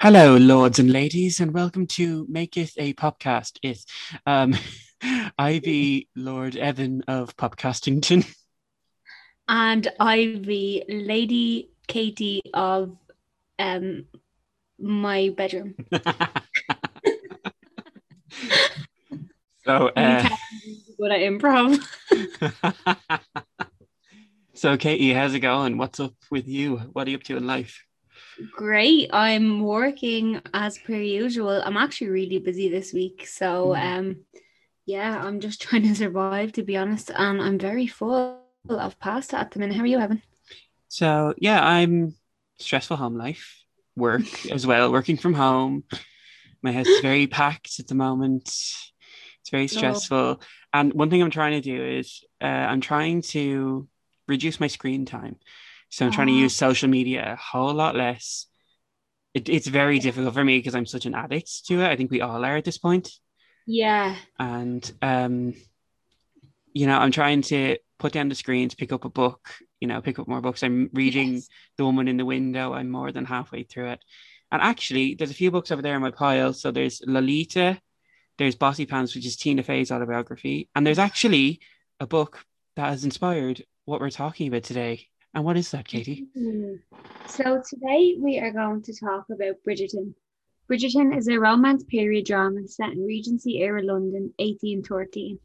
Hello, lords and ladies, and welcome to Maketh a Podcast. It, um, I be Lord Evan of Popcastington. And I be Lady Katie of um my bedroom. so, uh, Good at improv. so Katie, how's it going? What's up with you? What are you up to in life? Great. I'm working as per usual. I'm actually really busy this week. So Mm. um yeah, I'm just trying to survive to be honest. And I'm very full of pasta at the minute. How are you, Evan? So, yeah, I'm stressful home life, work as well, working from home. My house is very packed at the moment. It's very stressful. And one thing I'm trying to do is uh, I'm trying to reduce my screen time. So I'm trying to Ah. use social media a whole lot less. It, it's very difficult for me because I'm such an addict to it. I think we all are at this point. Yeah. And, um, you know, I'm trying to put down the screens, pick up a book, you know, pick up more books. I'm reading Yes. The Woman in the Window. I'm more than halfway through it. And actually, there's a few books over there in my pile. So there's Lolita, there's Bossypants, which is Tina Fey's autobiography. And there's actually a book that has inspired what we're talking about today. And what is that, Katie? Hmm. So today we are going to talk about Bridgerton. Bridgerton is a romance period drama set in Regency era London, 1813.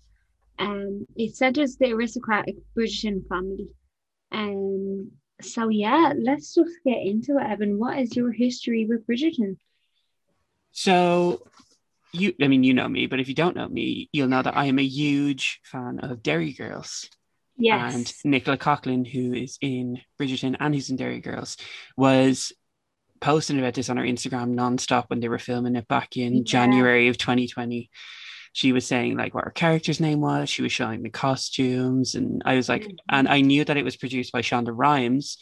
Um, it centers the aristocratic Bridgerton family. Um, so yeah, let's just get into it, Evan. What is your history with Bridgerton? So, you, I mean, you know me, but if you don't know me, you'll know that I am a huge fan of Derry Girls. Yes. And Nicola Coughlan, who is in Bridgerton and who's in Derry Girls, was posting about this on her Instagram nonstop when they were filming it back in Yeah. January of 2020. She was saying like what her character's name was. She was showing the costumes, and I was like, Mhm. and I knew that it was produced by Shonda Rhimes,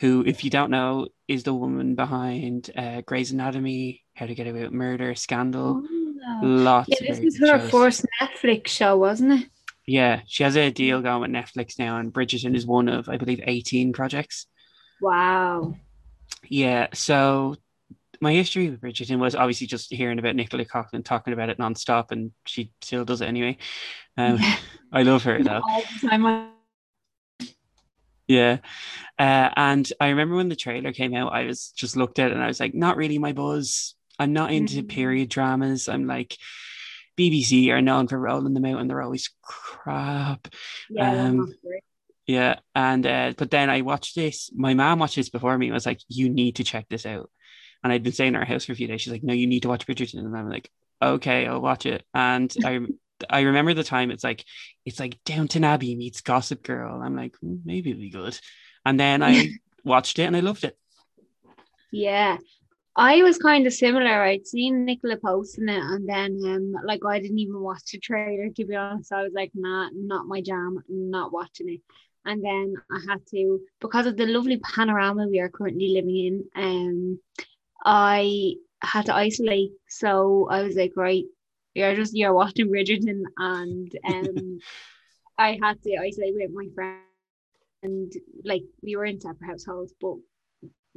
who, if you don't know, is the woman behind uh, Grey's Anatomy, How to Get Away with Murder, Scandal, Oh. lots. Yeah, this is her shows. first Netflix show, wasn't it? Yeah, she has a deal going with Netflix now, and Bridgerton is one of, I believe, 18 projects. Wow. Yeah, so my history with Bridgerton was obviously just hearing about Nicola Coughlan talking about it nonstop, and she still does it anyway. Um, Yeah. I love her though. All the time. I- Yeah. Uh, and I remember when the trailer came out, I was just looked at it and I was like, not really my buzz. I'm not into Mhm. period dramas. I'm like, BBC are known for rolling them out and they're always crap. Yeah, Um. Yeah, and uh, but then I watched this. My mom watched this before me. and was like, "You need to check this out." And I'd been staying in our house for a few days. She's like, "No, you need to watch Bridgerton." And I'm like, "Okay, I'll watch it." And I I remember the time. It's like it's like Downton Abbey meets Gossip Girl. I'm like, "Hmm, maybe it'll be good. And then I watched it and I loved it. Yeah. I was kind of similar. I'd seen Nicola posting it and then um like I didn't even watch the trailer to be honest. I was like, nah, not my jam, not watching it. And then I had to because of the lovely panorama we are currently living in, um I had to isolate. So I was like, right, you're just you're watching Bridgerton and um I had to isolate with my friend and like we were in separate households, but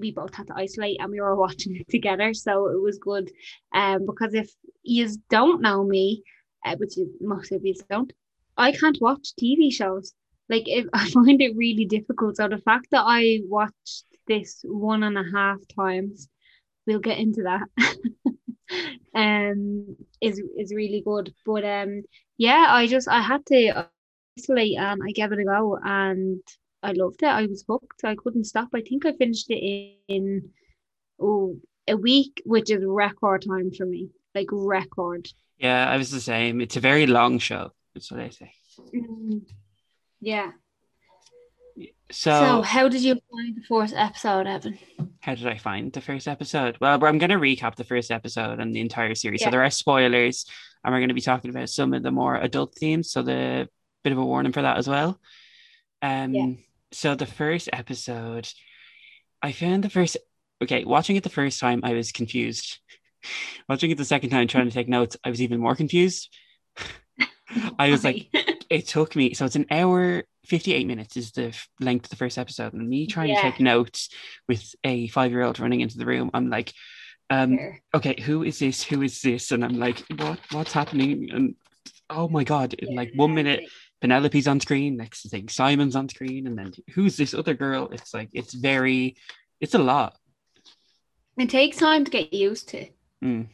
we both had to isolate and we were watching it together. So it was good. Um, because if you don't know me, uh, which is, most of you don't, I can't watch TV shows. Like if I find it really difficult. So the fact that I watched this one and a half times, we'll get into that. um, is is really good. But um, yeah, I just I had to isolate and I gave it a go and I loved it. I was hooked. I couldn't stop. I think I finished it in, in oh a week, which is record time for me. Like record. Yeah, I was the same. It's a very long show. That's what I say. Mm, Yeah. So, So, how did you find the fourth episode, Evan? how did I find the first episode? Well, I'm going to recap the first episode and the entire series. So there are spoilers, and we're going to be talking about some of the more adult themes. So the bit of a warning for that as well. Um, Yeah. So the first episode, I found the first. Okay, watching it the first time, I was confused. watching it the second time, trying to take notes, I was even more confused. I was like, it took me so it's an hour 58 minutes is the length of the first episode and me trying to take notes with a five-year-old running into the room i'm like um Fair. okay who is this who is this and i'm like what what's happening and oh my god in like one minute penelope's on screen next thing simon's on screen and then who's this other girl it's like it's very it's a lot It takes time to get used to. Mm.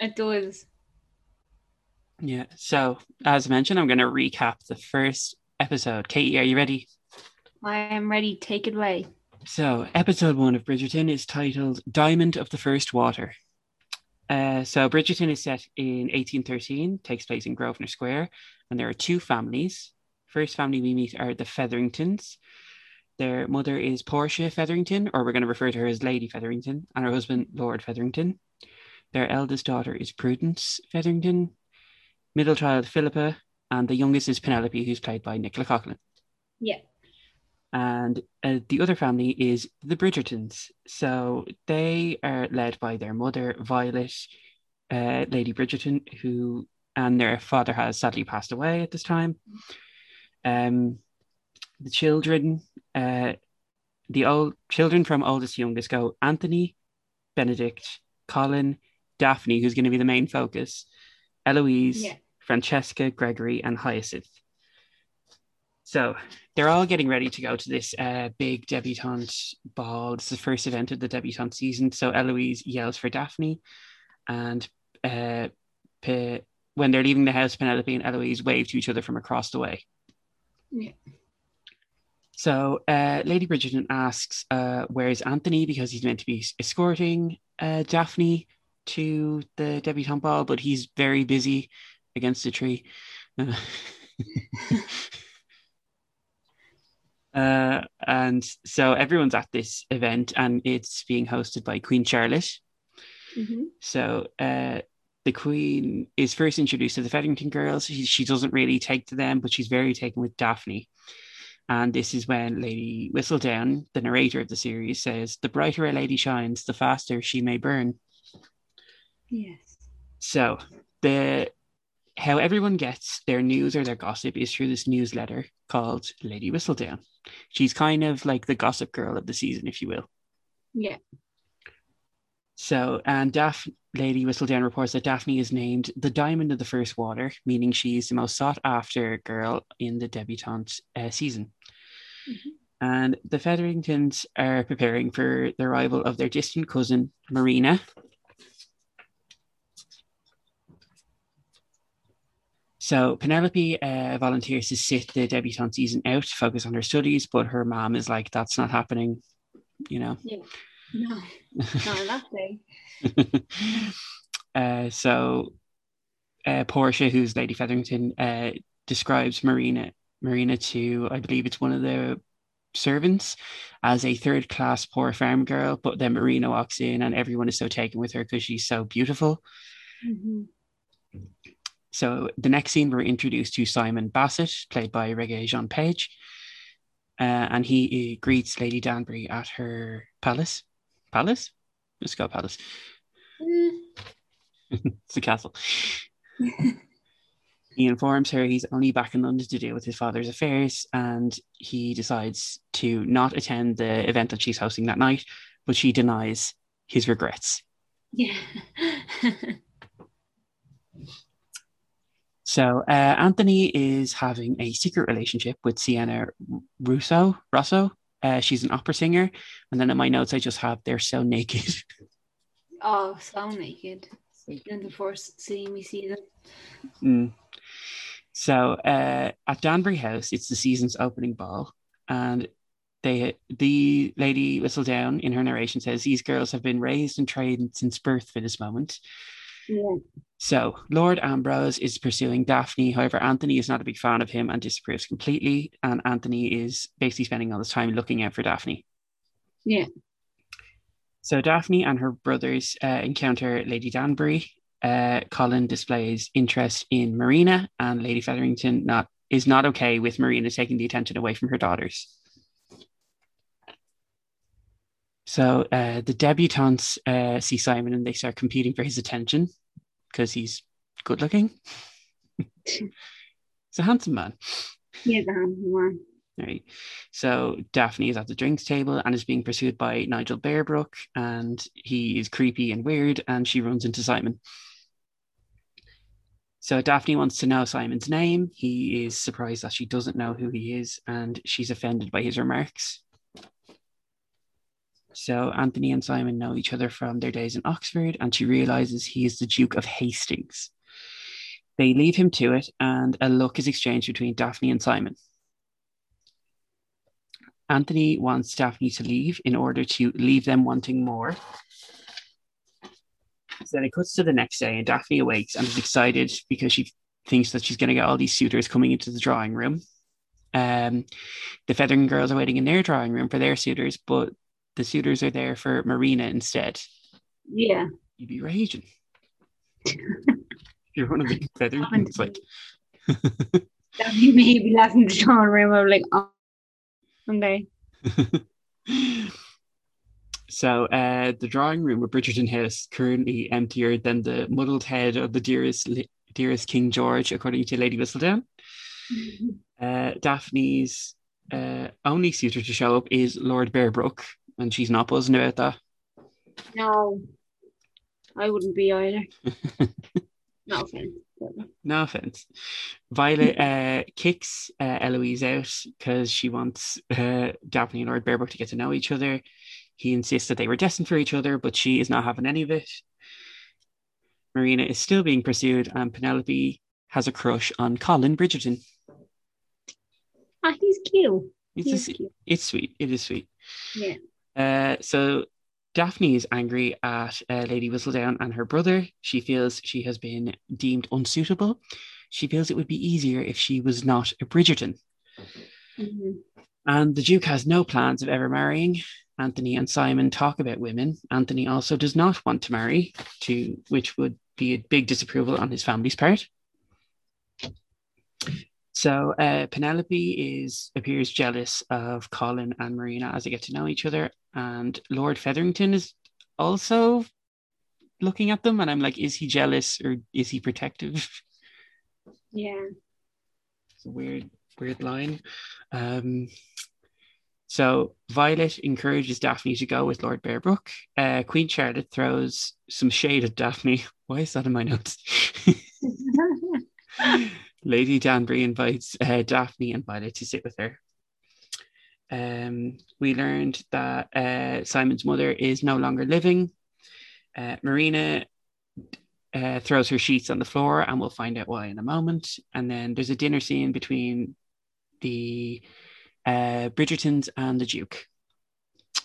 It does. yeah so as mentioned i'm going to recap the first episode katie are you ready I am ready. Take it away. So, episode one of Bridgerton is titled Diamond of the First Water. Uh, so, Bridgerton is set in 1813, takes place in Grosvenor Square, and there are two families. First family we meet are the Featheringtons. Their mother is Portia Featherington, or we're going to refer to her as Lady Featherington, and her husband, Lord Featherington. Their eldest daughter is Prudence Featherington, middle child, Philippa, and the youngest is Penelope, who's played by Nicola Coughlan Yeah. And uh, the other family is the Bridgertons. So they are led by their mother, Violet, uh, Lady Bridgerton, who and their father has sadly passed away at this time. Um, the children, uh, the old children from oldest to youngest go Anthony, Benedict, Colin, Daphne, who's going to be the main focus, Eloise, Yeah. Francesca, Gregory, and Hyacinth. So they're all getting ready to go to this uh, big debutante ball. It's the first event of the debutante season. So Eloise yells for Daphne, and uh, Pe- when they're leaving the house, Penelope and Eloise wave to each other from across the way. Yeah. So uh, Lady Bridgerton asks, uh, "Where's Anthony?" Because he's meant to be escorting uh, Daphne to the debutante ball, but he's very busy against a tree. Uh, and so everyone's at this event, and it's being hosted by Queen Charlotte. Mhm. So uh, the Queen is first introduced to the Featherington girls. She, she doesn't really take to them, but she's very taken with Daphne. And this is when Lady Whistledown, the narrator of the series, says, The brighter a lady shines, the faster she may burn. Yes. So the how everyone gets their news or their gossip is through this newsletter called Lady Whistledown. She's kind of like the gossip girl of the season, if you will. Yeah. So, and Daph Lady Whistledown reports that Daphne is named the Diamond of the First Water, meaning she's the most sought after girl in the debutante uh, season. Mhm. And the Featheringtons are preparing for the arrival of their distant cousin, Marina. So Penelope uh, volunteers to sit the debutante season out focus on her studies, but her mom is like, that's not happening, you know. No, not day. uh, so uh, Portia, who's Lady Featherington, uh, describes Marina Marina to, I believe it's one of the servants, as a third class poor farm girl. But then Marina walks in and everyone is so taken with her because she's so beautiful. Mhm. So the next scene, we're introduced to Simon Basset, played by Regé-Jean Page. Uh, and he uh, greets Lady Danbury at her palace. Palace? Let's go palace. Mm. It's a castle. he informs her he's only back in London to deal with his father's affairs, and he decides to not attend the event that she's hosting that night, but she denies his regrets. Yeah. So uh, Anthony is having a secret relationship with Siena Russo. Rosso. Uh, she's an opera singer, and then in my notes I just have they're so naked. oh, so naked. In the first scene we see them. Mm. So uh, at Danbury House, it's the season's opening ball, and they the lady Whistledown in her narration says these girls have been raised and trained since birth for this moment. Yeah. So Lord Ambrose is pursuing Daphne. However, Anthony is not a big fan of him and disapproves completely. And Anthony is basically spending all his time looking out for Daphne. Yeah. So Daphne and her brothers uh, encounter Lady Danbury. Uh, Colin displays interest in Marina, and Lady Featherington not is not okay with Marina taking the attention away from her daughters. So uh, the debutantes uh, see Simon and they start competing for his attention because he's good looking. He's a handsome man. He is a handsome man. Right. So Daphne is at the drinks table and is being pursued by Nigel Berbrooke, and he is creepy and weird, and she runs into Simon. So Daphne wants to know Simon's name. He is surprised that she doesn't know who he is, and she's offended by his remarks. So Anthony and Simon know each other from their days in Oxford, and she realizes he is the Duke of Hastings. They leave him to it, and a look is exchanged between Daphne and Simon. Anthony wants Daphne to leave in order to leave them wanting more. So then it cuts to the next day, and Daphne awakes and is excited because she thinks that she's going to get all these suitors coming into the drawing room. Um, the Feathering girls are waiting in their drawing room for their suitors, but the suitors are there for Marina instead. Yeah. You'd be raging. You're one of the Feathering. It's like maybe left in the drawing room. I'm like, oh, okay. so uh, the drawing room of Bridgerton House currently emptier than the muddled head of the dearest dearest King George, according to Lady Whistledown. Uh, Daphne's uh, only suitor to show up is Lord Berbrooke, and she's not buzzing about that. No, I wouldn't be either. no offense. No offense. Violet uh, kicks uh, Eloise out because she wants uh, Daphne and Lord Berbrooke to get to know each other. He insists that they were destined for each other, but she is not having any of it. Marina is still being pursued, and Penelope has a crush on Colin Bridgerton. Ah, he's cute. It's, He's a- cute. it's sweet. It is sweet. Yeah. Uh, so Daphne is angry at uh, Lady Whistledown and her brother. She feels she has been deemed unsuitable. She feels it would be easier if she was not a Bridgerton. Mhm. And the Duke has no plans of ever marrying. Anthony and Simon talk about women. Anthony also does not want to marry, to which would be a big disapproval on his family's part. So uh, Penelope is appears jealous of Colin and Marina as they get to know each other, and Lord Featherington is also looking at them, and I'm like, is he jealous or is he protective? Yeah. It's a weird, weird line. Um, so Violet encourages Daphne to go with Lord Berbrooke. Uh, Queen Charlotte throws some shade at Daphne. Why is that in my notes? Lady Danbury invites uh, Daphne and Violet to sit with her. Um, we learned that uh, Simon's mother is no longer living. Uh, Marina uh, throws her sheets on the floor, and we'll find out why in a moment. And then there's a dinner scene between the uh, Bridgertons and the Duke.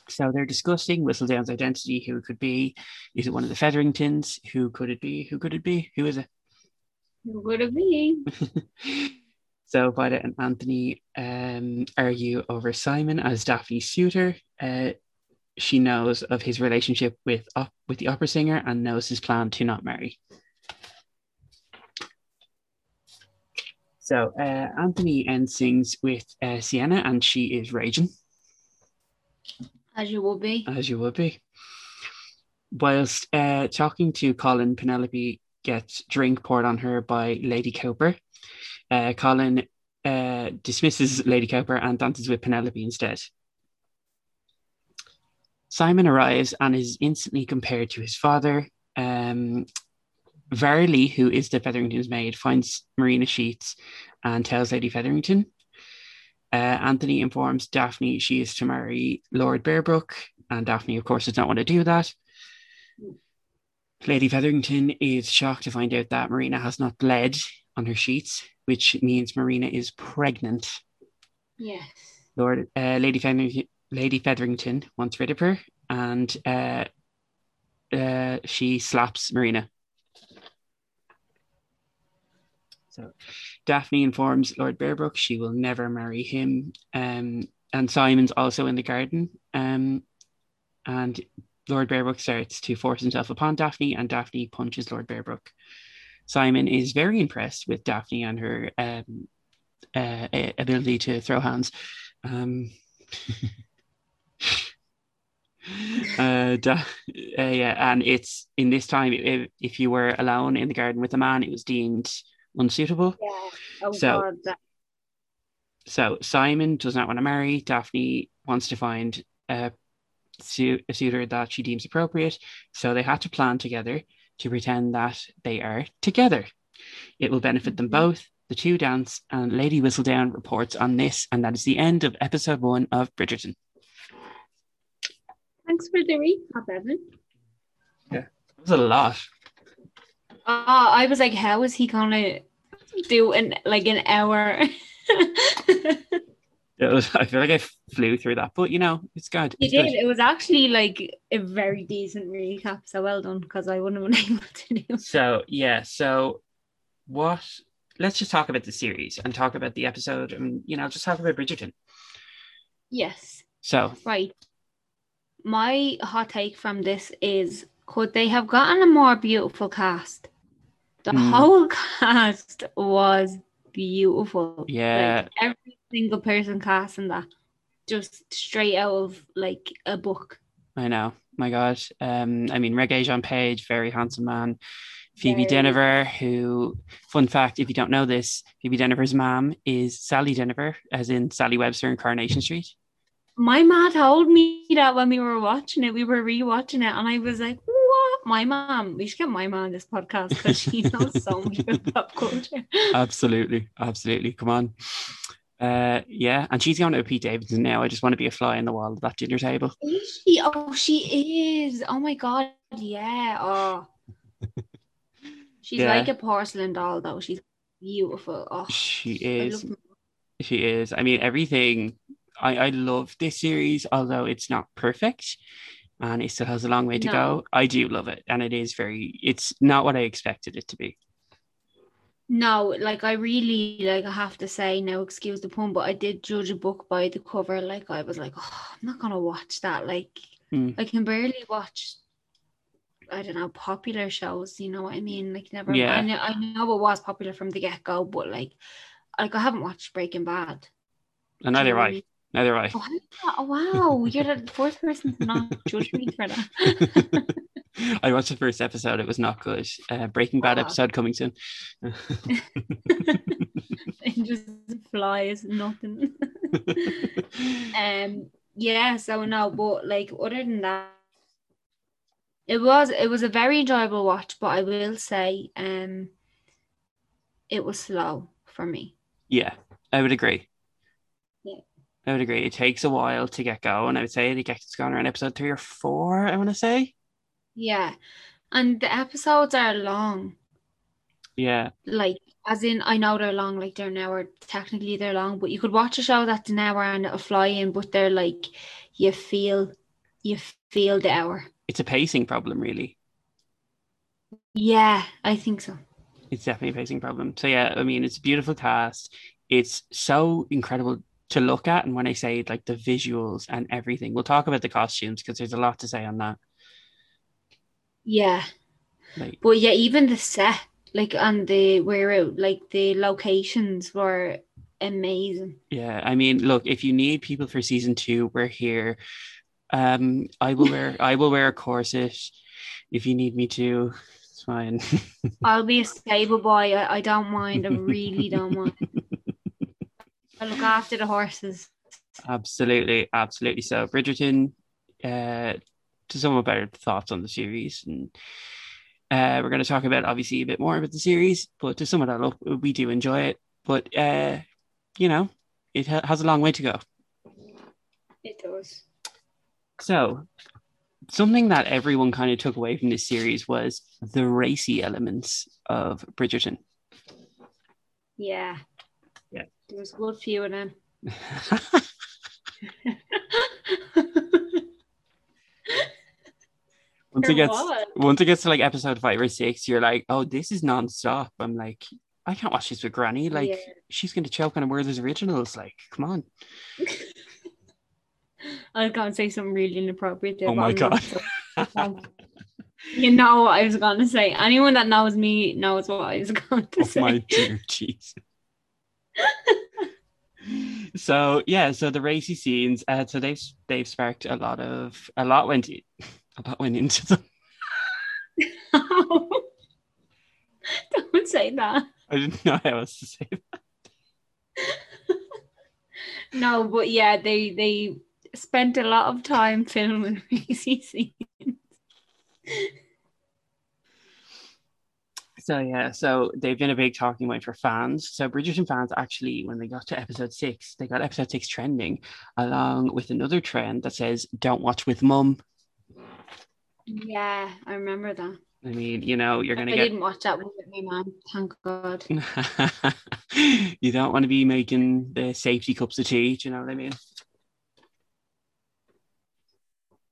So they're discussing Whistledown's identity, who it could be. Is it one of the Featheringtons? Who could it be? Who could it be? Who is it? Who would it be? so Violet and Anthony um, argue over Simon as Daphne's suitor. Uh, she knows of his relationship with op- with the opera singer and knows his plan to not marry. So uh, Anthony ends things with uh, Siena, and she is raging, As you will be. as you would be. Whilst uh, talking to Colin, Penelope gets drink poured on her by Lady Cowper. Uh, Colin uh, dismisses Lady Cowper and dances with Penelope instead. Simon arrives and is instantly compared to his father. Um, Varley, who is the Featherington's maid, finds Marina Sheets and tells Lady Featherington. Uh, Anthony informs Daphne she is to marry Lord Berbrooke, and Daphne, of course, does not want to do that. Lady Featherington is shocked to find out that Marina has not bled on her sheets, which means Marina is pregnant. Yes. Lord uh, Lady Featherington, Lady Featherington wants rid of her, and uh, uh, she slaps Marina. So Daphne informs Lord Berbrooke she will never marry him. Um, and Simon's also in the garden. Um, and Lord Berbrooke starts to force himself upon Daphne, and Daphne punches Lord Berbrooke. Simon is very impressed with Daphne and her um, uh, ability to throw hands. Um, uh, da- uh, yeah, and it's in this time, if, if you were alone in the garden with a man, it was deemed unsuitable. Yeah. Oh So- God, that, So Simon does not want to marry. Daphne wants to find a, su- a suitor that she deems appropriate. So they had to plan together to pretend that they are together. It will benefit them Mhm. both. The two dance, and Lady Whistledown reports on this, and that is the end of episode one of Bridgerton. thanks for the recap, Evan. Yeah, that was a lot. Uh, I was like, how is he gonna do an like an hour? It was, I feel like I flew through that, but you know, it's good. He It's good. did. It was actually like a very decent recap. So well done, because I wouldn't have been able to do. So yeah, so what? Let's just talk about the series and talk about the episode, and you know, just talk about Bridgerton. Yes, So right. My hot take from this is: could they have gotten a more beautiful cast? The Hmm. whole cast was beautiful. Yeah. Like, every single person cast in that, just straight out of like a book. I know, my God. Um, I mean, Regé-Jean Page, very handsome man. Phoebe Very. Dynevor, who, fun fact, if you don't know this, Phoebe Dynevor's mom is Sally Dynevor, as in Sally Webster in Coronation Street. My ma told me that when we were watching it, we were rewatching it, and I was like, "What?" My mom. We should get my mom on this podcast because she knows so much about pop culture. Absolutely, absolutely. Come on. Uh, yeah, and she's going to Pete Davidson now. I just want to be a fly in the wall of that dinner table. Is she? Oh, she is. Oh my god, yeah. Oh, she's Yeah. like a porcelain doll, though. She's beautiful. Oh, She is. She is. I mean, everything. I I love this series, although it's not perfect, and it still has a long way to No. go. I do love it, and it is very. It's not what I expected it to be. No, like I really like I have to say no excuse the pun, but I did judge a book by the cover. Like I was like, oh, I'm not gonna watch that. Like Hmm. I can barely watch I don't know, popular shows, you know what I mean? Like never Yeah. I know I know it was popular from the get go, but like like I haven't watched Breaking Bad. And neither I. Neither have Oh, oh, wow, you're the fourth person to not judge me for that. I. I watched the first episode. It was not good. Uh, Breaking Bad Ah. episode coming soon. it just flies, nothing. um yeah so no but like other than that it was it was a very enjoyable watch but i will say um it was slow for me yeah, I would agree. I would agree. It takes a while to get going. I would say it gets going around episode three or four. I want to say. yeah and the episodes are long Yeah, like as in i know they're long like they're an hour technically they're long but you could watch a show that's an hour and it'll fly in but they're like you feel you feel the hour it's a pacing problem, really. yeah i think so It's definitely a pacing problem. So yeah, I mean, it's a beautiful cast. It's so incredible to look at, and when I say like the visuals and everything, we'll talk about the costumes because there's a lot to say on that. yeah Like, But yeah, even the set, like and the where it, like the locations were amazing. yeah, I mean, look, if you need people for season two, we're here. Um, I will wear I will wear a corset if you need me to. It's fine. I'll be a stable boy. I, I don't mind. I really don't mind. I look after the horses. absolutely, absolutely. So Bridgerton, uh, to sum up our thoughts on the series, and uh, we're going to talk about obviously a bit more about the series, but to sum it all up, we do enjoy it, but uh, you know, it ha- has a long way to go. It does. So, something that everyone kind of took away from this series was the racy elements of Bridgerton. Yeah. Yeah. There was a good few of them. once it gets was. once it gets to like episode five or six, you're like, oh, this is non-stop. I'm like, I can't watch this with Granny. Like, Yeah. she's gonna choke on a Werther's originals. Like, come on. I was going to say something really inappropriate there. Oh my I'm God. so- you know what I was going to say. Anyone that knows me knows what I was going to Oh say. my dear jeez. So yeah, so the racy scenes, uh, so they've they've sparked a lot of a lot went a lot went into them. Don't say that. I didn't know how else to say. That. No, but yeah, they they spent a lot of time filming racy scenes. So yeah, so they've been a big talking point for fans. So Bridgerton fans actually, when they got to episode six, they got episode six trending, along with another trend that says "Don't watch with mum." Yeah, I remember that. I mean, you know, you're gonna I get. didn't watch that one with my mom. Thank God. you don't want to be making the safety cups of tea. Do you know what I mean?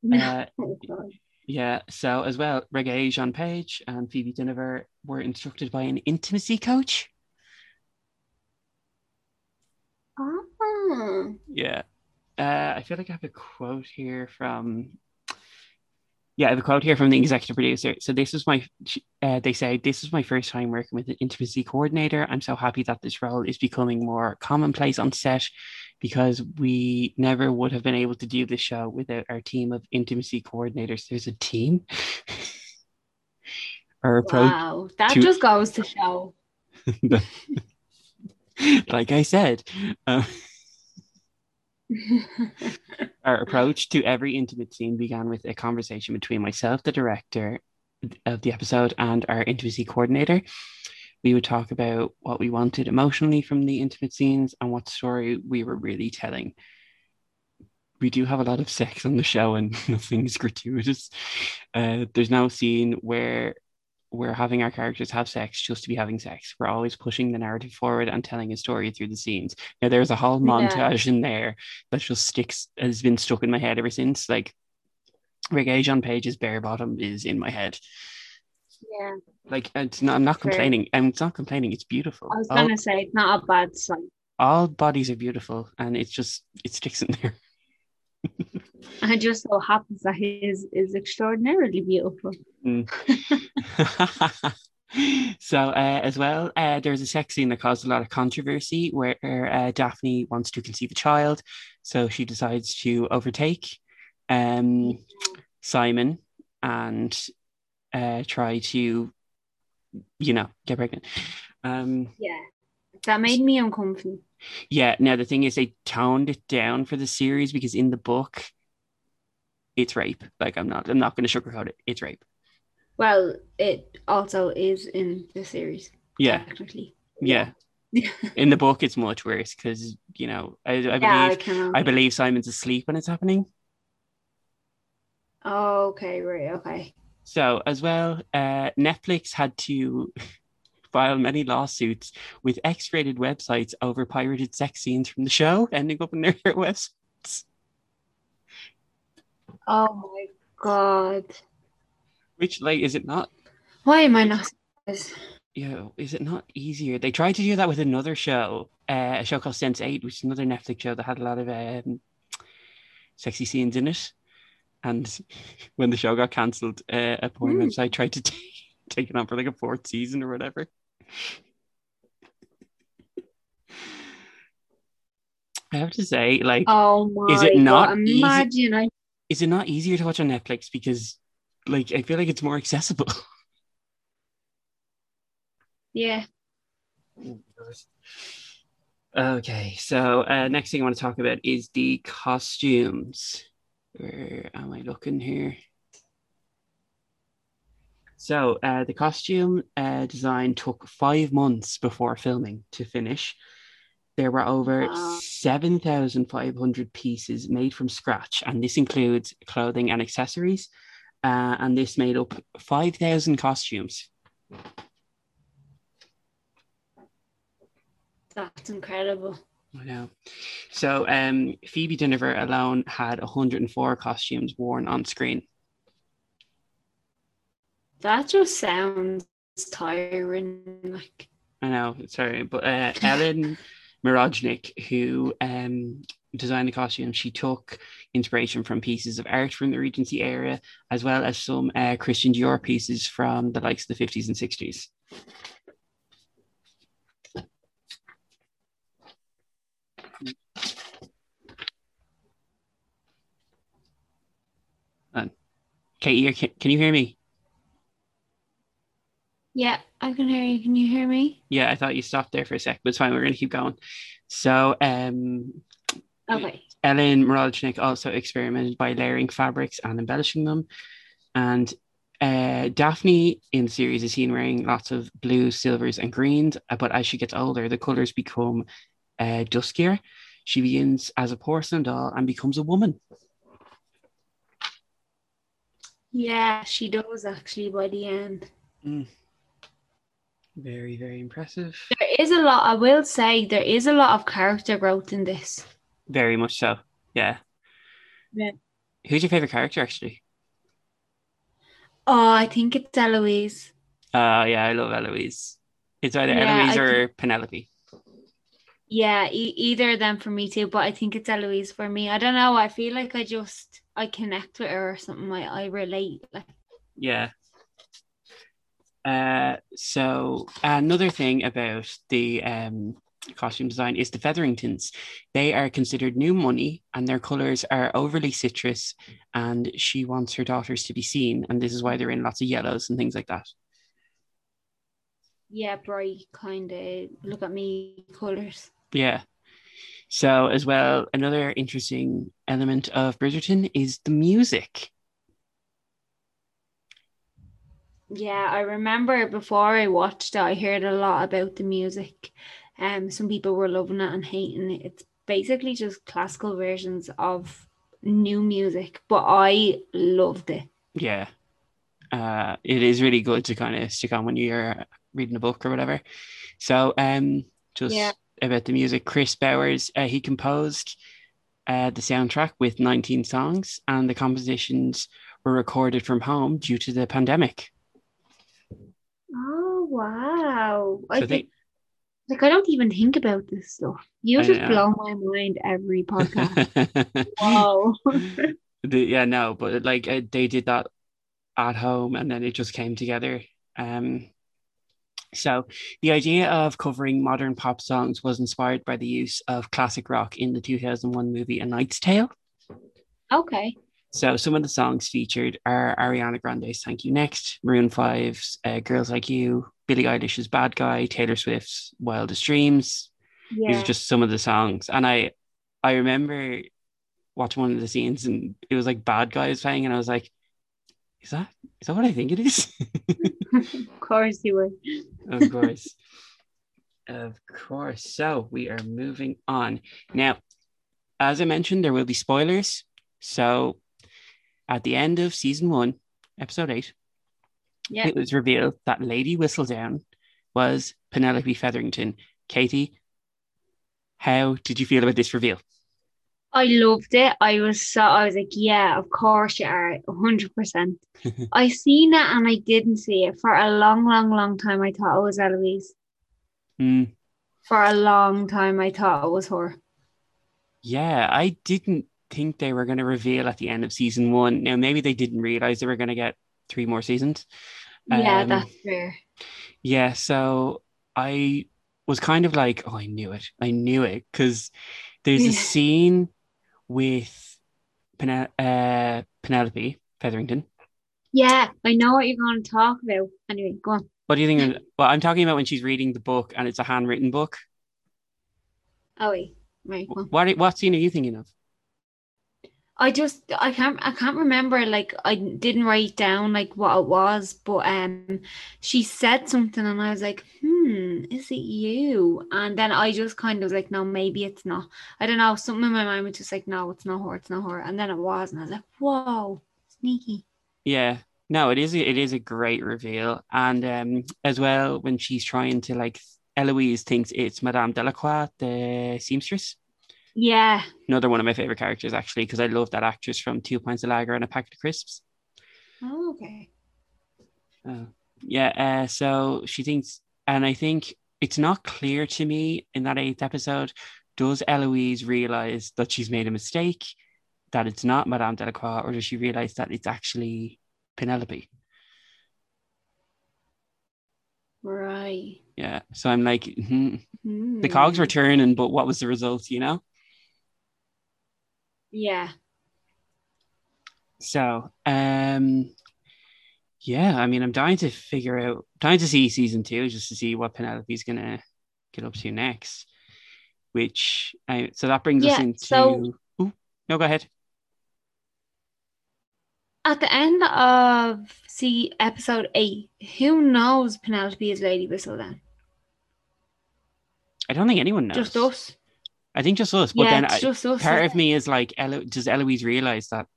Uh, Oh, God. Yeah, so as well, Regé-Jean Page and Phoebe Dynevor were instructed by an intimacy coach. Ah. Yeah. Uh, I feel like I have a quote here from. Yeah, I have a quote here from the executive producer. So this was my, uh, they say, this is my first time working with an intimacy coordinator. I'm so happy that this role is becoming more commonplace on set because we never would have been able to do this show without our team of intimacy coordinators. There's a team. Our approach, Wow, that to- just goes to show. like I said, uh, our approach to every intimate scene began with a conversation between myself, the director of the episode, and our intimacy coordinator. We would talk about what we wanted emotionally from the intimate scenes and what story we were really telling. We do have a lot of sex on the show and nothing's gratuitous. Uh, there's no scene where we're having our characters have sex just to be having sex. We're always pushing the narrative forward and telling a story through the scenes. Now there's a whole Yeah. montage in there that just sticks has been stuck in my head ever since. Like Regé-Jean Page's bare bottom is in my head. Yeah, Like it's not, I'm not Fair. complaining. I'm it's not complaining. It's beautiful. I was All, gonna say it's not a bad sign. all bodies are beautiful, and it's just it sticks in there. It just so happens that his is extraordinarily beautiful. so uh, as well, uh, there's a sex scene that caused a lot of controversy where uh, Daphne wants to conceive a child, so she decides to overtake um, Simon and uh, try to, you know, get pregnant. Um, Yeah, that made me uncomfortable. yeah. Now the thing is, they toned it down for the series because in the book, it's rape. Like I'm not, I'm not going to sugarcoat it. It's rape. Well, it also is in the series. Yeah, technically. yeah. in the book, it's much worse because you know I, I Yeah, I believe can. I believe Simon's asleep when it's happening. Oh, okay, right, okay. So as well, uh, Netflix had to file many lawsuits with X-rated websites over pirated sex scenes from the show, ending up in their websites. Oh my god. Which, like, is it not? Why am I not? You is it not easier? They tried to do that with another show, uh, a show called Sense8, which is another Netflix show that had a lot of um, sexy scenes in it. And when the show got cancelled, uh, a porn Hmm. website tried to take, take it on for like a fourth season or whatever. I have to say, like, Oh my Is it god. not easy- I is it not easier to watch on Netflix because, like, I feel like it's more accessible. yeah. Okay, so uh, next thing I want to talk about is the costumes. Where am I looking here? So uh, the costume uh, design took five months before filming to finish. There were over Wow. 7,500 pieces made from scratch, and this includes clothing and accessories. Uh, and this made up 5,000 costumes. That's incredible. I know. So um, Phoebe Dynevor alone had 104 costumes worn on screen. That just sounds tiring. Like I know, sorry, but uh, Ellen Mirojnick, who um, designed the costume, she took inspiration from pieces of art from the Regency area, as well as some uh, Christian Dior pieces from the likes of the 50s and 60s. Katie, can, can you hear me? Yeah, I can hear you. Can you hear me? Yeah, I thought you stopped there for a sec, but it's fine. We're going to keep going. So, um, Okay. Ellen Moralchnik also experimented by layering fabrics and embellishing them. And uh, Daphne in the series is seen wearing lots of blues, silvers, and greens. uh, But as she gets older, the colors become uh, duskier. She begins as a porcelain doll and becomes a woman. Yeah, she does actually by the end. Very, very impressive. There is a lot, I will say, there is a lot of character growth in this. Very much so. Yeah. Yeah. Who's your favorite character, actually? Oh, I think it's Eloise. Uh, yeah, I love Eloise. It's either Yeah, Eloise I or Penelope. Yeah, e- either of them for me too, but I think it's Eloise for me. I don't know. I feel like I just I connect with her or something. I, I relate. Like, Yeah. Uh, so another thing about the um, costume design is the Featheringtons. They are considered new money, and their colors are overly citrus. And she wants her daughters to be seen, and this is why they're in lots of yellows and things like that. yeah, bright kind of look at me colors. Yeah. So as well, another interesting element of Bridgerton is the music. Yeah, I remember before I watched it, I heard a lot about the music. Um, some people were loving it and hating it. It's basically just classical versions of new music, but I loved it. Yeah. Uh, it is really good to kind of stick on when you're reading a book or whatever. So, um, just Yeah. About the music, Kris Bowers, uh, he composed uh, the soundtrack with 19 songs, and the compositions were recorded from home due to the pandemic. Oh wow! I So think like I don't even think about this stuff. You just blow my mind every podcast. wow. The- yeah, no, but like uh, they did that at home and then it just came together. Um, so the idea of covering modern pop songs was inspired by the use of classic rock in the 2001 movie A Knight's Tale. okay. So some of the songs featured are Ariana Grande's Thank You Next, Maroon 5's uh, Girls Like You, Billie Eilish's Bad Guy, Taylor Swift's Wildest Dreams, these are just some of the songs. And I I remember watching one of the scenes and it was like bad Guy guys playing and I was like, is that is that what I think it is? of course you were. of course. of course. So we are moving on. Now, as I mentioned, there will be spoilers. So at the end of season one, episode eight, Yeah. it was revealed that Lady Whistledown was Penelope Featherington. Katie, how did you feel about this reveal? I loved it. I was so I was like, yeah, of course you are, hundred percent. I seen it and I didn't see it for a long, long, long time. I thought it was Eloise. Hmm. For a long time, I thought it was her. Yeah, I didn't think they were going to reveal at the end of season one. Now, maybe they didn't realize they were going to get three more seasons. Yeah, Um, that's fair. Yeah, so I was kind of like, oh, I knew it. I knew it. Because there's a scene with Pene- uh, Penelope Featherington. Yeah, I know what you're going to talk about. Anyway, go on. What do you think? Well, I'm talking about when she's reading the book and it's a handwritten book. Oh wait, right. What, what scene are you thinking of? I just I can't I can't remember like I didn't write down like what it was, but um she said something and I was like, hmm, is it you? And then I just kind of was like, no, maybe it's not. I don't know. Something in my mind was just like, no, it's not her, it's not her. And then it was, and I was like, whoa, sneaky. Yeah. No, it is a, it is a great reveal. And um as well when she's trying to like Eloise thinks it's Madame Delacroix, the seamstress. Yeah. Another one of my favorite characters actually, because I love that actress from Two Pints of Lager and a Packet of Crisps. Oh, okay. Uh, yeah, uh, so she thinks and I think it's not clear to me in that eighth episode, does Eloise realize that she's made a mistake, that it's not Madame Delacroix, or does she realize that it's actually Penelope? Right. Yeah. So I'm like, hmm, Hmm. the cogs were turning, but what was the result, you know? Yeah. So, um, yeah, I mean, I'm dying to figure out, dying to see season two just to see what Penelope's gonna get up to next. which uh, so that brings us into. so- Ooh, no, go ahead. At the end of see episode eight, who knows Penelope is Lady then? I don't think anyone knows. Just us. I think just us. But yeah, then I, just us. part yeah. of me is like, Elo- does Eloise realize that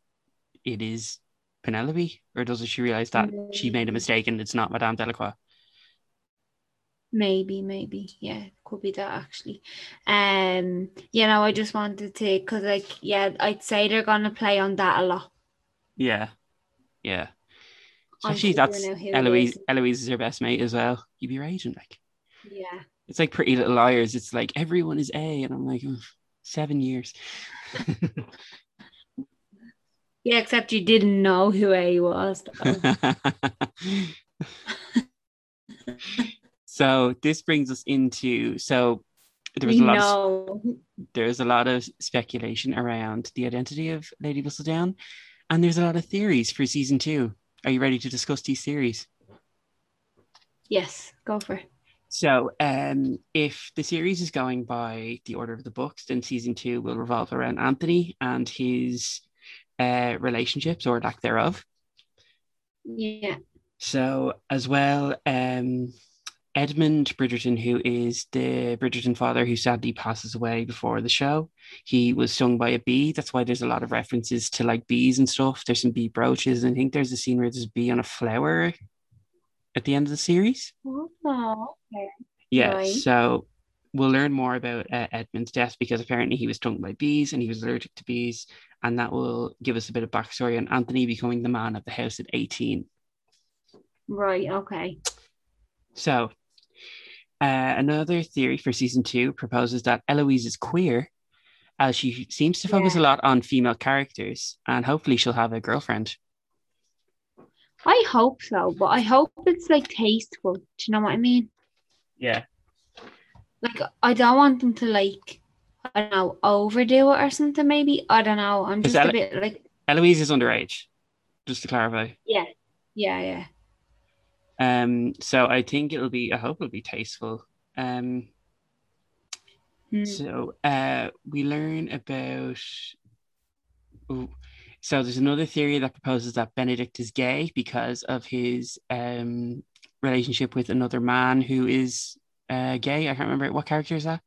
it is Penelope, or does she realize that she made a Mm. mistake and it's not Madame Delacroix? Maybe, maybe. Yeah, could be that actually. Um, you know, I just wanted to, cause like, yeah, I'd say they're gonna play on that a lot. Yeah, yeah. Especially that's out who it Eloise. is. Eloise is her best mate as well. You'd be right, like Yeah. It's like Pretty Little Liars. It's like everyone is A, and I'm like "Ugh, seven years. Yeah, except you didn't know who A was. so this brings us into so there was we a lot of know. there's a lot of speculation around the identity of Lady Whistledown, and there's a lot of theories for season two. Are you ready to discuss these theories? Yes, go for it. So, um, if the series is going by the order of the books, then season two will revolve around Anthony and his uh, relationships or lack thereof. Yeah. So, as well, um, Edmund Bridgerton, who is the Bridgerton father who sadly passes away before the show, he was stung by a bee. That's why there's a lot of references to like bees and stuff. There's some bee brooches, and I think there's a scene where there's a bee on a flower at the end of the series. Oh, okay. Yeah, Right. so we'll learn more about uh, Edmund's death because apparently he was stung by bees and he was allergic to bees, and that will give us a bit of backstory on Anthony becoming the man of the house at 18. Right, okay. So, uh, another theory for season two proposes that Eloise is queer, as she seems to focus Yeah. a lot on female characters, and hopefully she'll have a girlfriend. I hope so, but I hope it's like tasteful. Do you know what I mean? Yeah. Like I don't want them to like I don't know, overdo it or something maybe. I don't know. I'm just a bit like Eloise is underage, just to clarify. yeah. Yeah, yeah. Um, so I think it'll be. I hope it'll be tasteful. Um, Hmm. So uh, we learn about. Ooh. So there's another theory that proposes that Benedict is gay because of his um, relationship with another man who is uh, gay. I can't remember what character is that.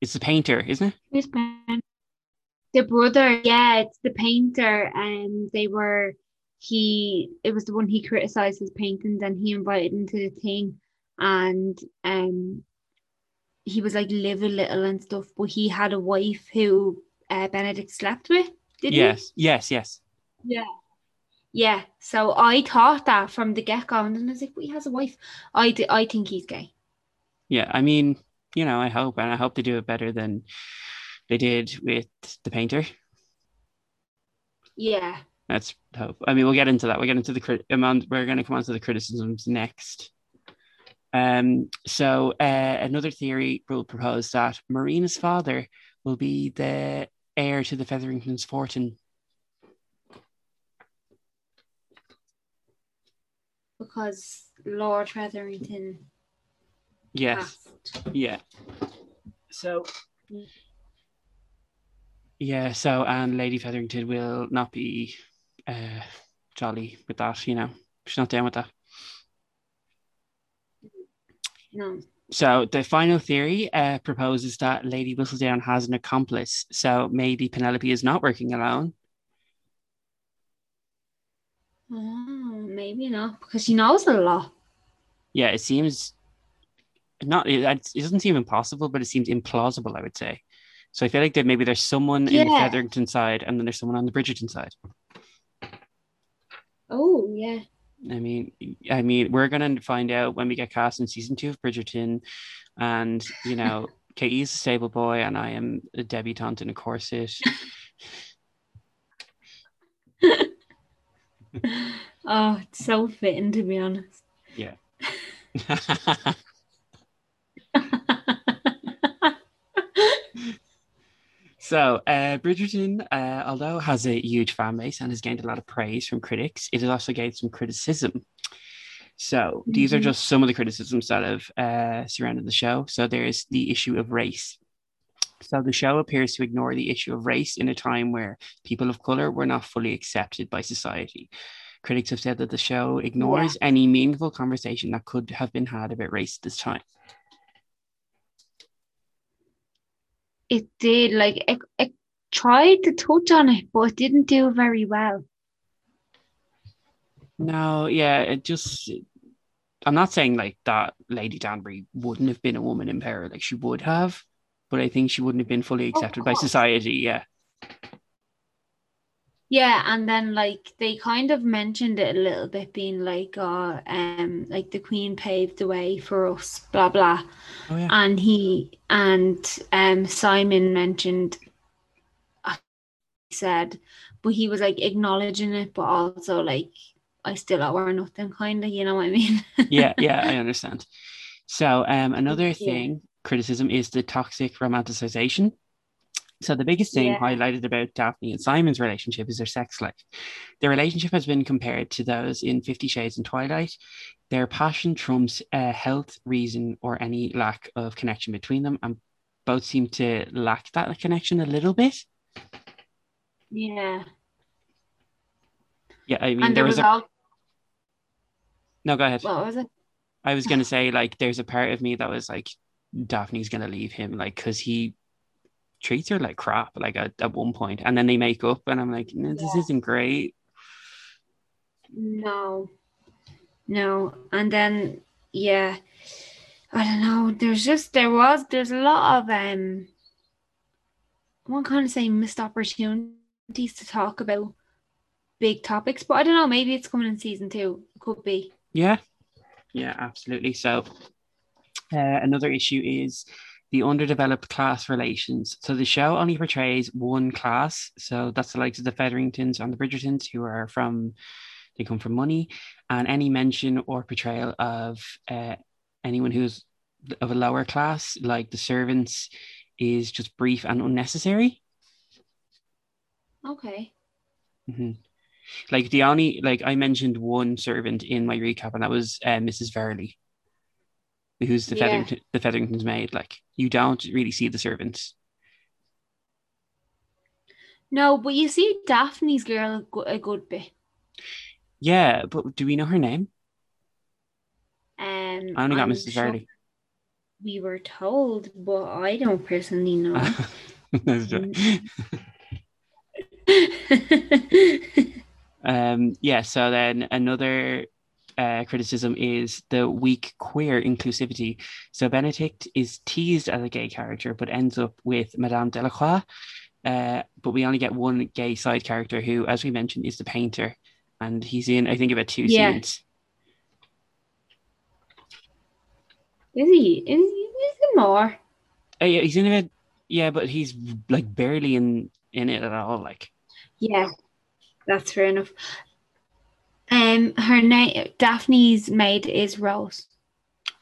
It's the painter, isn't it? The brother, yeah, it's the painter, and they were he it was the one he criticized his paintings and he invited him to the thing and um he was like live a little and stuff, but he had a wife who uh, Benedict slept with, did he? yes, yes, yes. Yeah. Yeah. So I thought that from the get go, and then I was like, but he has a wife. I, d- I think he's gay. Yeah, I mean, you know, I hope, and I hope they do it better than they did with the painter. Yeah. Let's hope. I mean, we'll get into that. We'll get into the crit. amount. We're going to come on to the criticisms next. Um. So, uh, another theory will propose that Marina's father will be the heir to the Featheringtons' fortune. Because Lord Featherington Yes. passed. Yeah. So. Yeah. So, and Lady Featherington will not be uh jolly with that. You know, she's not down with that. No. So the final theory uh, proposes that Lady Whistledown has an accomplice. So maybe Penelope is not working alone. Oh, maybe not. Because she knows a lot. Yeah, it seems not. It, it doesn't seem impossible, but it seems implausible. I would say. So I feel like that maybe there's someone in the Yeah. Featherington side, and then there's someone on the Bridgerton side. Oh, yeah. I mean, I mean, we're gonna find out when we get cast in season two of Bridgerton, and you know, Katie's a stable boy, and I am a debutante in a corset. Oh, it's so fitting to be honest. So, uh, Bridgerton, uh, although has a huge fan base and has gained a lot of praise from critics, it has also gained some criticism. So, these are Mhm. just some of the criticisms that have uh, surrounded the show. So, there's the issue of race. So the show appears to ignore the issue of race in a time where people of color were not fully accepted by society. Critics have said that the show ignores yeah. any meaningful conversation that could have been had about race at this time. It did, like it, it tried to touch on it, but it didn't do very well. No, yeah, it just I'm not saying like that Lady Danbury wouldn't have been a woman in power, like she would have, but I think she wouldn't have been fully accepted by society. Yeah. Yeah, and then like they kind of mentioned it a little bit, being like, uh, um, like the Queen paved the way for us, blah blah. Oh, yeah. And he and um Simon mentioned uh, he said, but he was like acknowledging it, but also like I still owe her nothing, kind of, you know what I mean? yeah, yeah, I understand. So um another thing, criticism is the toxic romanticization so the biggest thing yeah. highlighted about Daphne and Simon's relationship is their sex life. Their relationship has been compared to those in Fifty Shades and Twilight. Their passion trumps uh, health, reason, or any lack of connection between them, and both seem to lack that connection a little bit. Yeah. Yeah, I mean, and there, was, was a. All... No, go ahead. What was it? I was going to say, like, there's a part of me that was like, Daphne's going to leave him, like, because he treats her like crap, like at, at one point, and then they make up, and I'm like, no, this yeah. isn't great. No, no, and then yeah, I don't know. There's just there was there's a lot of um, one kind of say missed opportunities to talk about big topics, but I don't know. Maybe it's coming in season two. Could be. Yeah, yeah, absolutely. So, uh, another issue is the underdeveloped class relations. So the show only portrays one class. So that's the likes of the Featheringtons and the Bridgertons, who are from, they come from money. And any mention or portrayal of uh, anyone who's of a lower class, like the servants, is just brief and unnecessary. Okay. Mm-hmm. Like the only, like I mentioned one servant in my recap, and that was uh, Mrs. Varley who's the yeah. Featherington, the Featherington's maid. Like you don't really see the servants. No, but you see Daphne's girl a good bit. Yeah, but do we know her name? Um, I only got I'm Mrs. Sure. We were told, but I don't personally know. um, yeah, so then another uh, criticism is the weak queer inclusivity. So Benedict is teased as a gay character, but ends up with Madame Delacroix. Uh, but we only get one gay side character who, as we mentioned, is the painter. And he's in, I think, about two yeah. scenes. Is he? Is he, is he more? Uh, yeah, he's in it. Yeah, but he's like barely in in it at all. Like, yeah, that's fair enough. Um, her name Daphne's maid is Rose.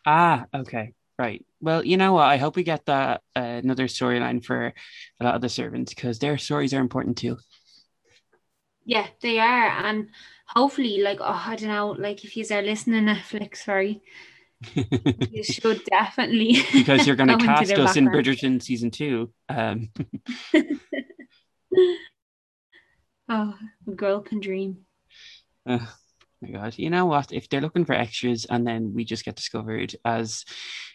Ah, okay, right. Well, you know what? I hope we get that uh, another storyline for a lot of the servants because their stories are important too. Yeah, they are, and hopefully, like, oh, I don't know, like if you are listening Netflix, sorry, you should definitely because you're going to cast us background. in Bridgerton season two. Um. oh, a girl can dream. Uh, my God, you know what? If they're looking for extras and then we just get discovered as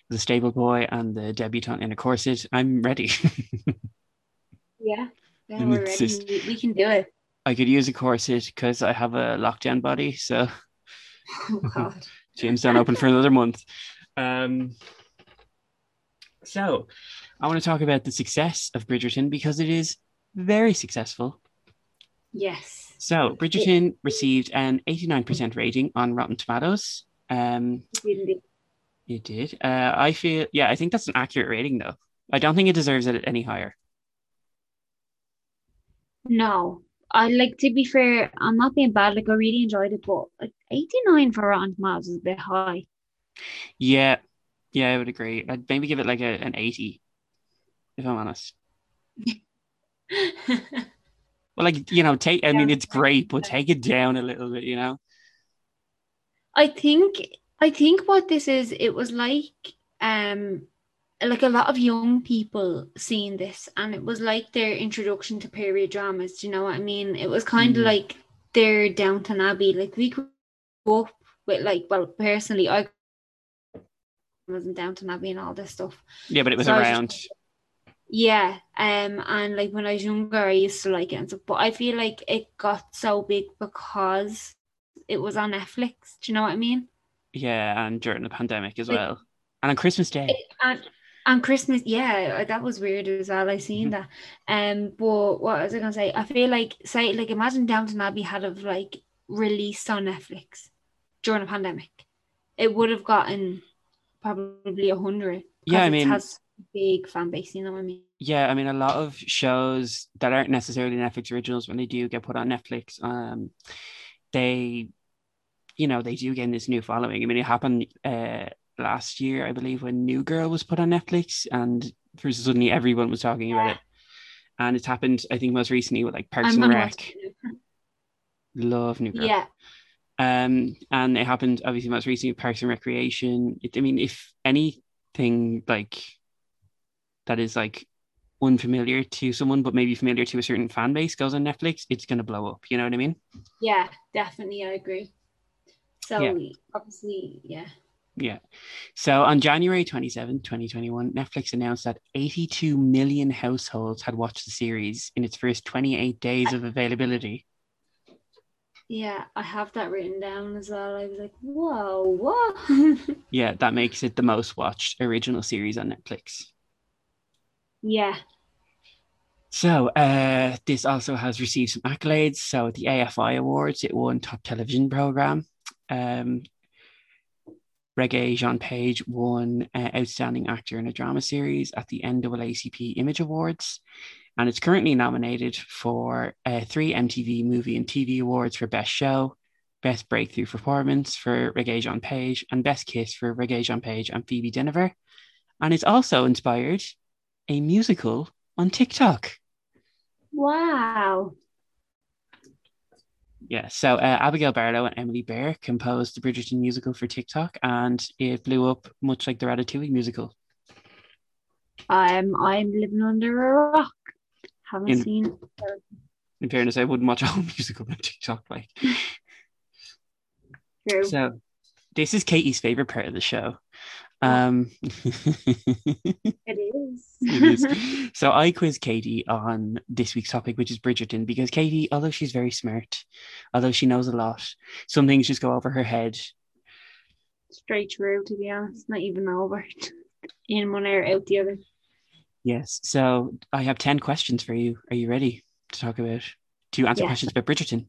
the stable boy and the debutante in a corset, I'm ready. yeah, yeah, we're ready. Just, we, we can do it. I could use a corset because I have a lockdown body. So, oh God. James don't open for another month. Um, so, I want to talk about the success of Bridgerton because it is very successful. Yes. So Bridgerton received an 89% rating on Rotten Tomatoes. Um, it did. Uh, I feel, yeah, I think that's an accurate rating though. I don't think it deserves it any higher. No, I like to be fair. I'm not being bad. Like I really enjoyed it, but like 89 for Rotten Tomatoes is a bit high. Yeah, yeah, I would agree. I'd maybe give it like a, an 80, if I'm honest. Well, like you know, take. I mean, it's great, but take it down a little bit. You know. I think. I think what this is, it was like, um, like a lot of young people seeing this and it was like their introduction to period dramas do you know what i mean it was kind of Mm. like their downton abbey like we grew up with like well personally i wasn't downton abbey and all this stuff Yeah, but it was So I was around. just- yeah um and like when i was younger i used to like it and stuff but i feel like it got so big because it was on netflix do you know what i mean Yeah, and during the pandemic as Like- well. And on Christmas Day. and and Christmas, yeah, that was weird as well. I seen Mhm. that. Um, but what was I gonna say? I feel like say like imagine Downton Abbey had of like released on Netflix during a pandemic, it would have gotten probably a hundred. Yeah, I it mean- has big fan base. You know what I mean? Yeah, I mean, a lot of shows that aren't necessarily Netflix originals, when they do get put on Netflix, um, they, you know, they do gain this new following. I mean, it happened uh, last year, I believe, when New Girl was put on Netflix, and for suddenly everyone was talking about it. And it's happened, I think, most recently with like Parks I'm and Rec. Love New Girl. Yeah, Um, and it happened obviously most recently with Parks and Recreation. It, I mean, if anything like that is like unfamiliar to someone, but maybe familiar to a certain fan base goes on Netflix, it's gonna blow up. You know what I mean? yeah, definitely, I agree. So Yeah. obviously, yeah. Yeah. So on January 27, 2021, Netflix announced that 82 million households had watched the series in its first 28 days of availability. Yeah, I have that written down as well. I was like, whoa, what? Yeah, that makes it the most watched original series on Netflix. Yeah. So, uh, this also has received some accolades. So, at the AFI Awards, it won Top Television Program. Um, Regé-Jean Page won uh, Outstanding Actor in a Drama Series at the NAACP Image Awards. And it's currently nominated for uh, three MTV Movie and TV Awards for Best Show, Best Breakthrough Performance for Regé-Jean Page, and Best Kiss for Regé-Jean Page and Phoebe Dynevor. And it's also inspired a musical on TikTok. Wow. Yeah, so uh, Abigail Barlow and Emily Bear composed the Bridgerton musical for TikTok, and it blew up much like the Ratatouille musical. Um, I'm living under a rock. Haven't In- seen. In fairness, I wouldn't watch a whole musical on TikTok. Like, True. so this is Katie's favorite part of the show. Um, it is. it is. So I quiz Katie on this week's topic, which is Bridgerton, because Katie, although she's very smart, although she knows a lot, some things just go over her head. Straight through, to be honest. Not even over. In one ear, out the other. Yes. So I have 10 questions for you. Are you ready to talk about, to answer Yes. questions about Bridgerton?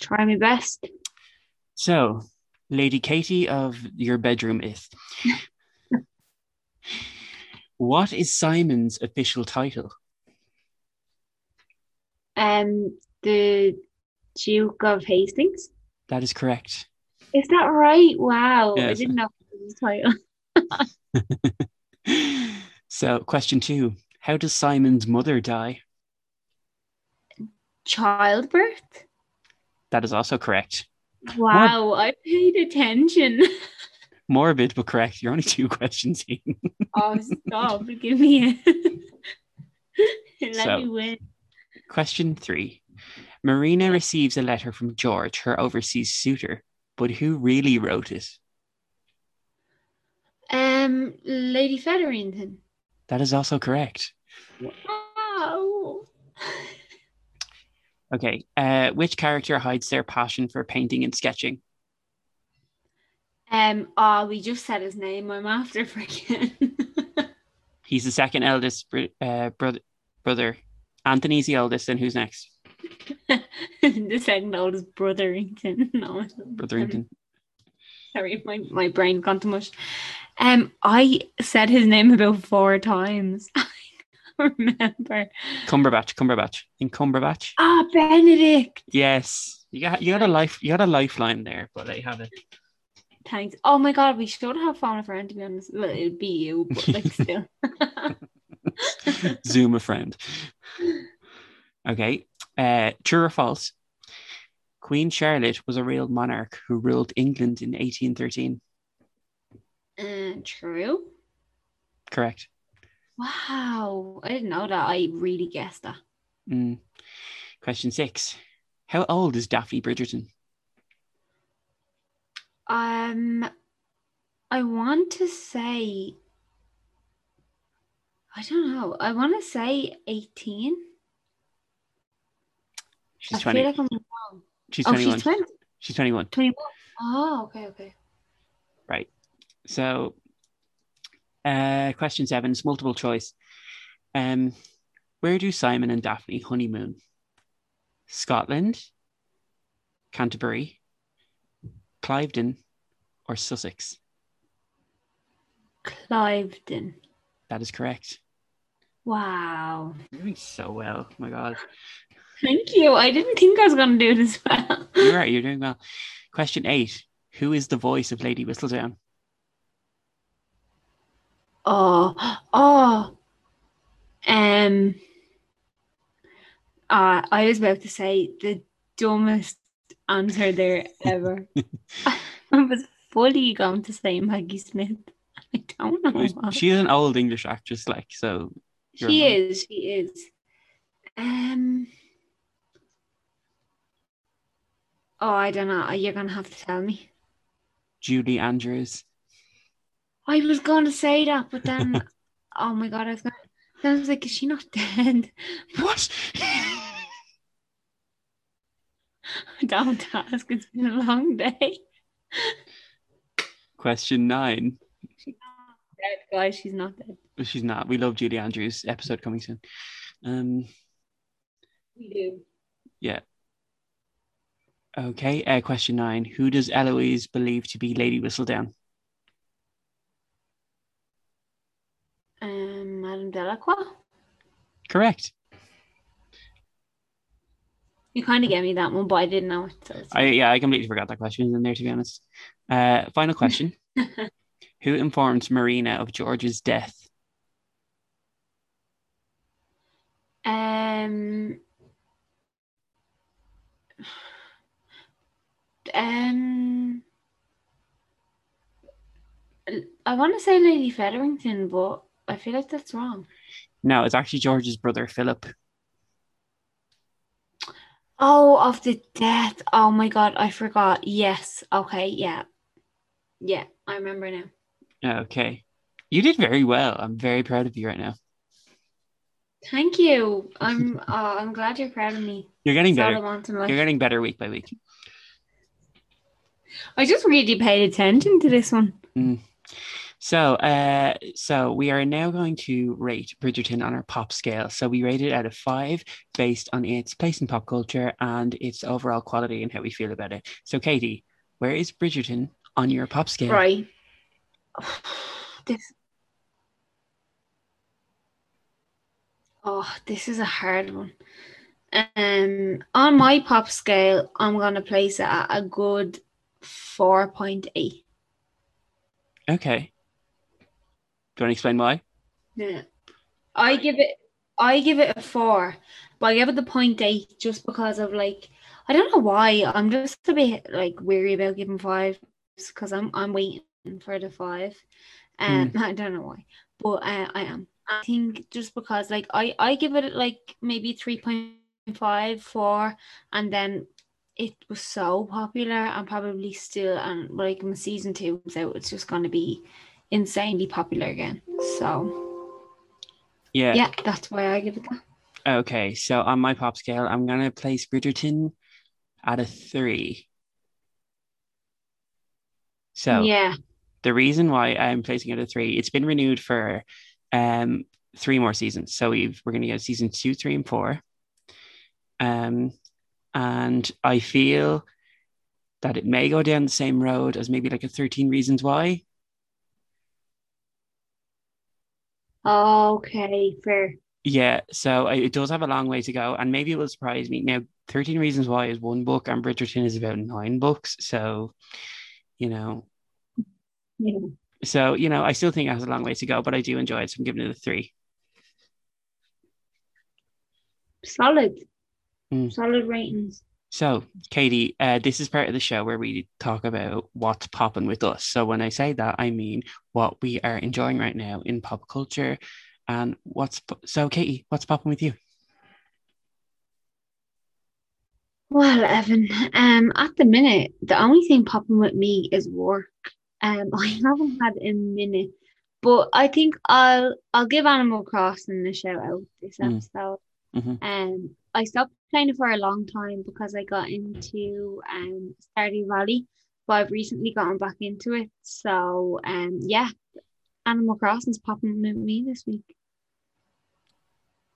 Try my best. So, Lady Katie of your bedroom is. what is Simon's official title? Um, the Duke of Hastings. That is correct. Is that right? Wow. I didn't know his title. so, question two How does Simon's mother die? Childbirth? That is also correct. Wow, I paid attention. Morbid, but correct. You're only two questions in. oh, stop. Give me it. Let So- me win. Question three Marina receives a letter from George, her overseas suitor, but who really wrote it? Um, Lady Featherington. That is also correct. Wow. Okay. Uh, which character hides their passion for painting and sketching? Um, oh, we just said his name. I'm after forgetting. He's the second eldest br- uh, brother. Brother Anthony's the eldest, and who's next? the second oldest Brotherington. No, Brotherington. Sorry, my, my brain gone too much. Um, I said his name about four times. Remember. Cumberbatch. Cumberbatch. In Cumberbatch. Ah, Benedict. Yes. You got you got a life you got a lifeline there, but I have it. Thanks. Oh my god, we should have found a friend to be honest. Well, it'd be you, but like still. Zoom a friend. Okay. Uh, true or false? Queen Charlotte was a real monarch who ruled England in 1813. uh, true. Correct. Wow, I didn't know that. I really guessed that. Mm. Question six. How old is Daphne Bridgerton? Um, I want to say, I don't know. I want to say eighteen. She's I 20. feel like I'm wrong. she's Oh, 21. she's 20. she's 21. 21. Oh, okay, okay. Right. So, uh, question seven is multiple choice. Um, where do Simon and Daphne honeymoon? Scotland, Canterbury, Cliveden, or Sussex? Cliveden. That is correct. Wow. You're doing so well. Oh my God. Thank you. I didn't think I was going to do this well. You're right. You're doing well. Question eight. Who is the voice of Lady Whistledown? Oh, oh. Um. Uh, I was about to say the dumbest answer there ever. I was fully going to say Maggie Smith. I don't know. why. She's an old English actress, like, so. She is. She is. Um. Oh, I don't know. You're gonna have to tell me. Julie Andrews. I was going to say that, but then, oh my god, I was going. to I was like, is she not dead? What? Don't ask. It's been a long day. Question nine. Dead, guys. She's not dead. She's not. We love Julie Andrews. Episode coming soon. Um. We do. Yeah. Okay. Uh, question nine. Who does Eloise believe to be Lady Whistledown? Um, Madame Delacroix. Correct. You kind of gave me that one, but I didn't know it. So I yeah, I completely forgot that question in there to be honest. Uh, final question. Who informed Marina of George's death? Um. Um. I want to say Lady Featherington, but I feel like that's wrong. No, it's actually George's brother Philip. Oh, of the death. Oh my god, I forgot. Yes. Okay. Yeah. Yeah, I remember now. Okay. You did very well. I'm very proud of you right now. Thank you. I'm. oh, I'm glad you're proud of me. You're getting That's better. You're getting better week by week. I just really paid attention to this one. Mm. So, uh, so we are now going to rate Bridgerton on our pop scale. So we rate it out of five based on its place in pop culture and its overall quality and how we feel about it. So, Katie, where is Bridgerton on your pop scale? Right. This. Oh, this is a hard one. Um, on my pop scale, I'm gonna place it at a good four point eight. Okay. Do you want to explain why? Yeah. I give it I give it a four, but I give it the point eight just because of like I don't know why. I'm just a bit like weary about giving fives because I'm I'm waiting for the five. Um I don't know why. But uh, I am. I think just because like I, I give it like maybe 3.5, 4 and then it was so popular and probably still and like when season two comes out it's just gonna be insanely popular again. So Yeah. yeah, that's why I give it that. Okay. So on my pop scale, I'm gonna place Bridgerton at a three. So yeah. the reason why I'm placing it at three, it's been renewed for um three more seasons. So we've we're gonna get season two, three, and four. Um, and I feel that it may go down the same road as maybe like a 13 Reasons Why. Okay, fair. Yeah, so it does have a long way to go, and maybe it will surprise me. Now, 13 Reasons Why is one book, and Bridgerton is about nine books. So, you know, Yeah. so you know, I still think it has a long way to go, but I do enjoy it, so I'm giving it a three. Solid. Mm. Solid ratings. So, Katie, uh, this is part of the show where we talk about what's popping with us. So, when I say that, I mean what we are enjoying right now in pop culture. And what's so, Katie, what's popping with you? Well, Evan, um, at the minute, the only thing popping with me is work. Um, I haven't had a minute, but I think I'll I'll give Animal Crossing a shout out this Mm. episode. Mhm. Um, I stopped playing it for a long time because I got into um Stardew Valley, but I've recently gotten back into it. So um, yeah, Animal Crossing's popping with me this week.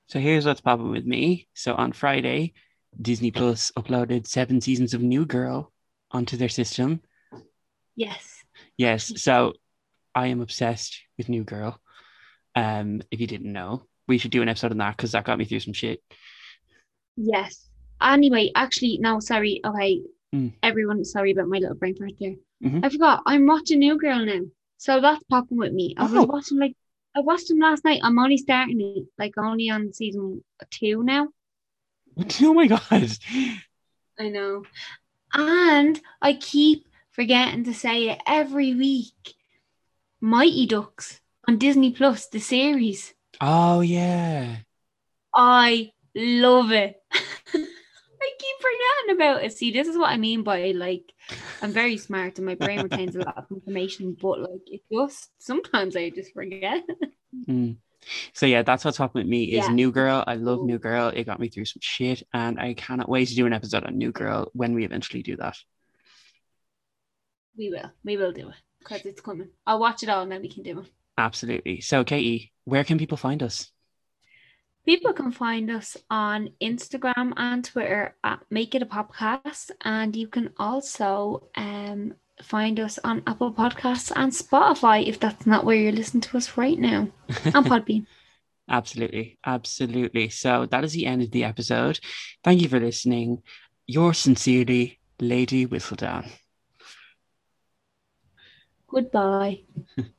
So, here's what's popping with me. So, on Friday, Disney Plus uploaded seven seasons of New Girl onto their system. Yes. Yes, so I am obsessed with New Girl. Um, if you didn't know, we should do an episode on that because that got me through some shit. Yes. Anyway, actually, no, sorry. Okay. Mm. Everyone, sorry about my little brain fart there. Mhm. I forgot. I'm watching New Girl now. So that's popping with me. I was Oh. watching like I watched them last night. I'm only starting it, like only on season two now. Oh my god! I know. And I keep forgetting to say it every week. Mighty Ducks on Disney Plus, the series. Oh yeah, I love it. I keep forgetting about it. See, this is what I mean by like I'm very smart and my brain retains a lot of information, but like it just sometimes I just forget. Mm. So yeah, that's what's happening with me is Yeah. New Girl. I love New Girl. It got me through some shit, and I cannot wait to do an episode on New Girl when we eventually do that. We will. We will do it. Because it's coming. I'll watch it all and then we can do it. Absolutely. So Katie, where can people find us? People can find us on Instagram and Twitter at Make It a Podcast. And you can also um find us on Apple Podcasts and Spotify if that's not where you're listening to us right now. And Podbean. Absolutely. Absolutely. So that is the end of the episode. Thank you for listening. Yours sincerely, Lady Whistledown. Goodbye.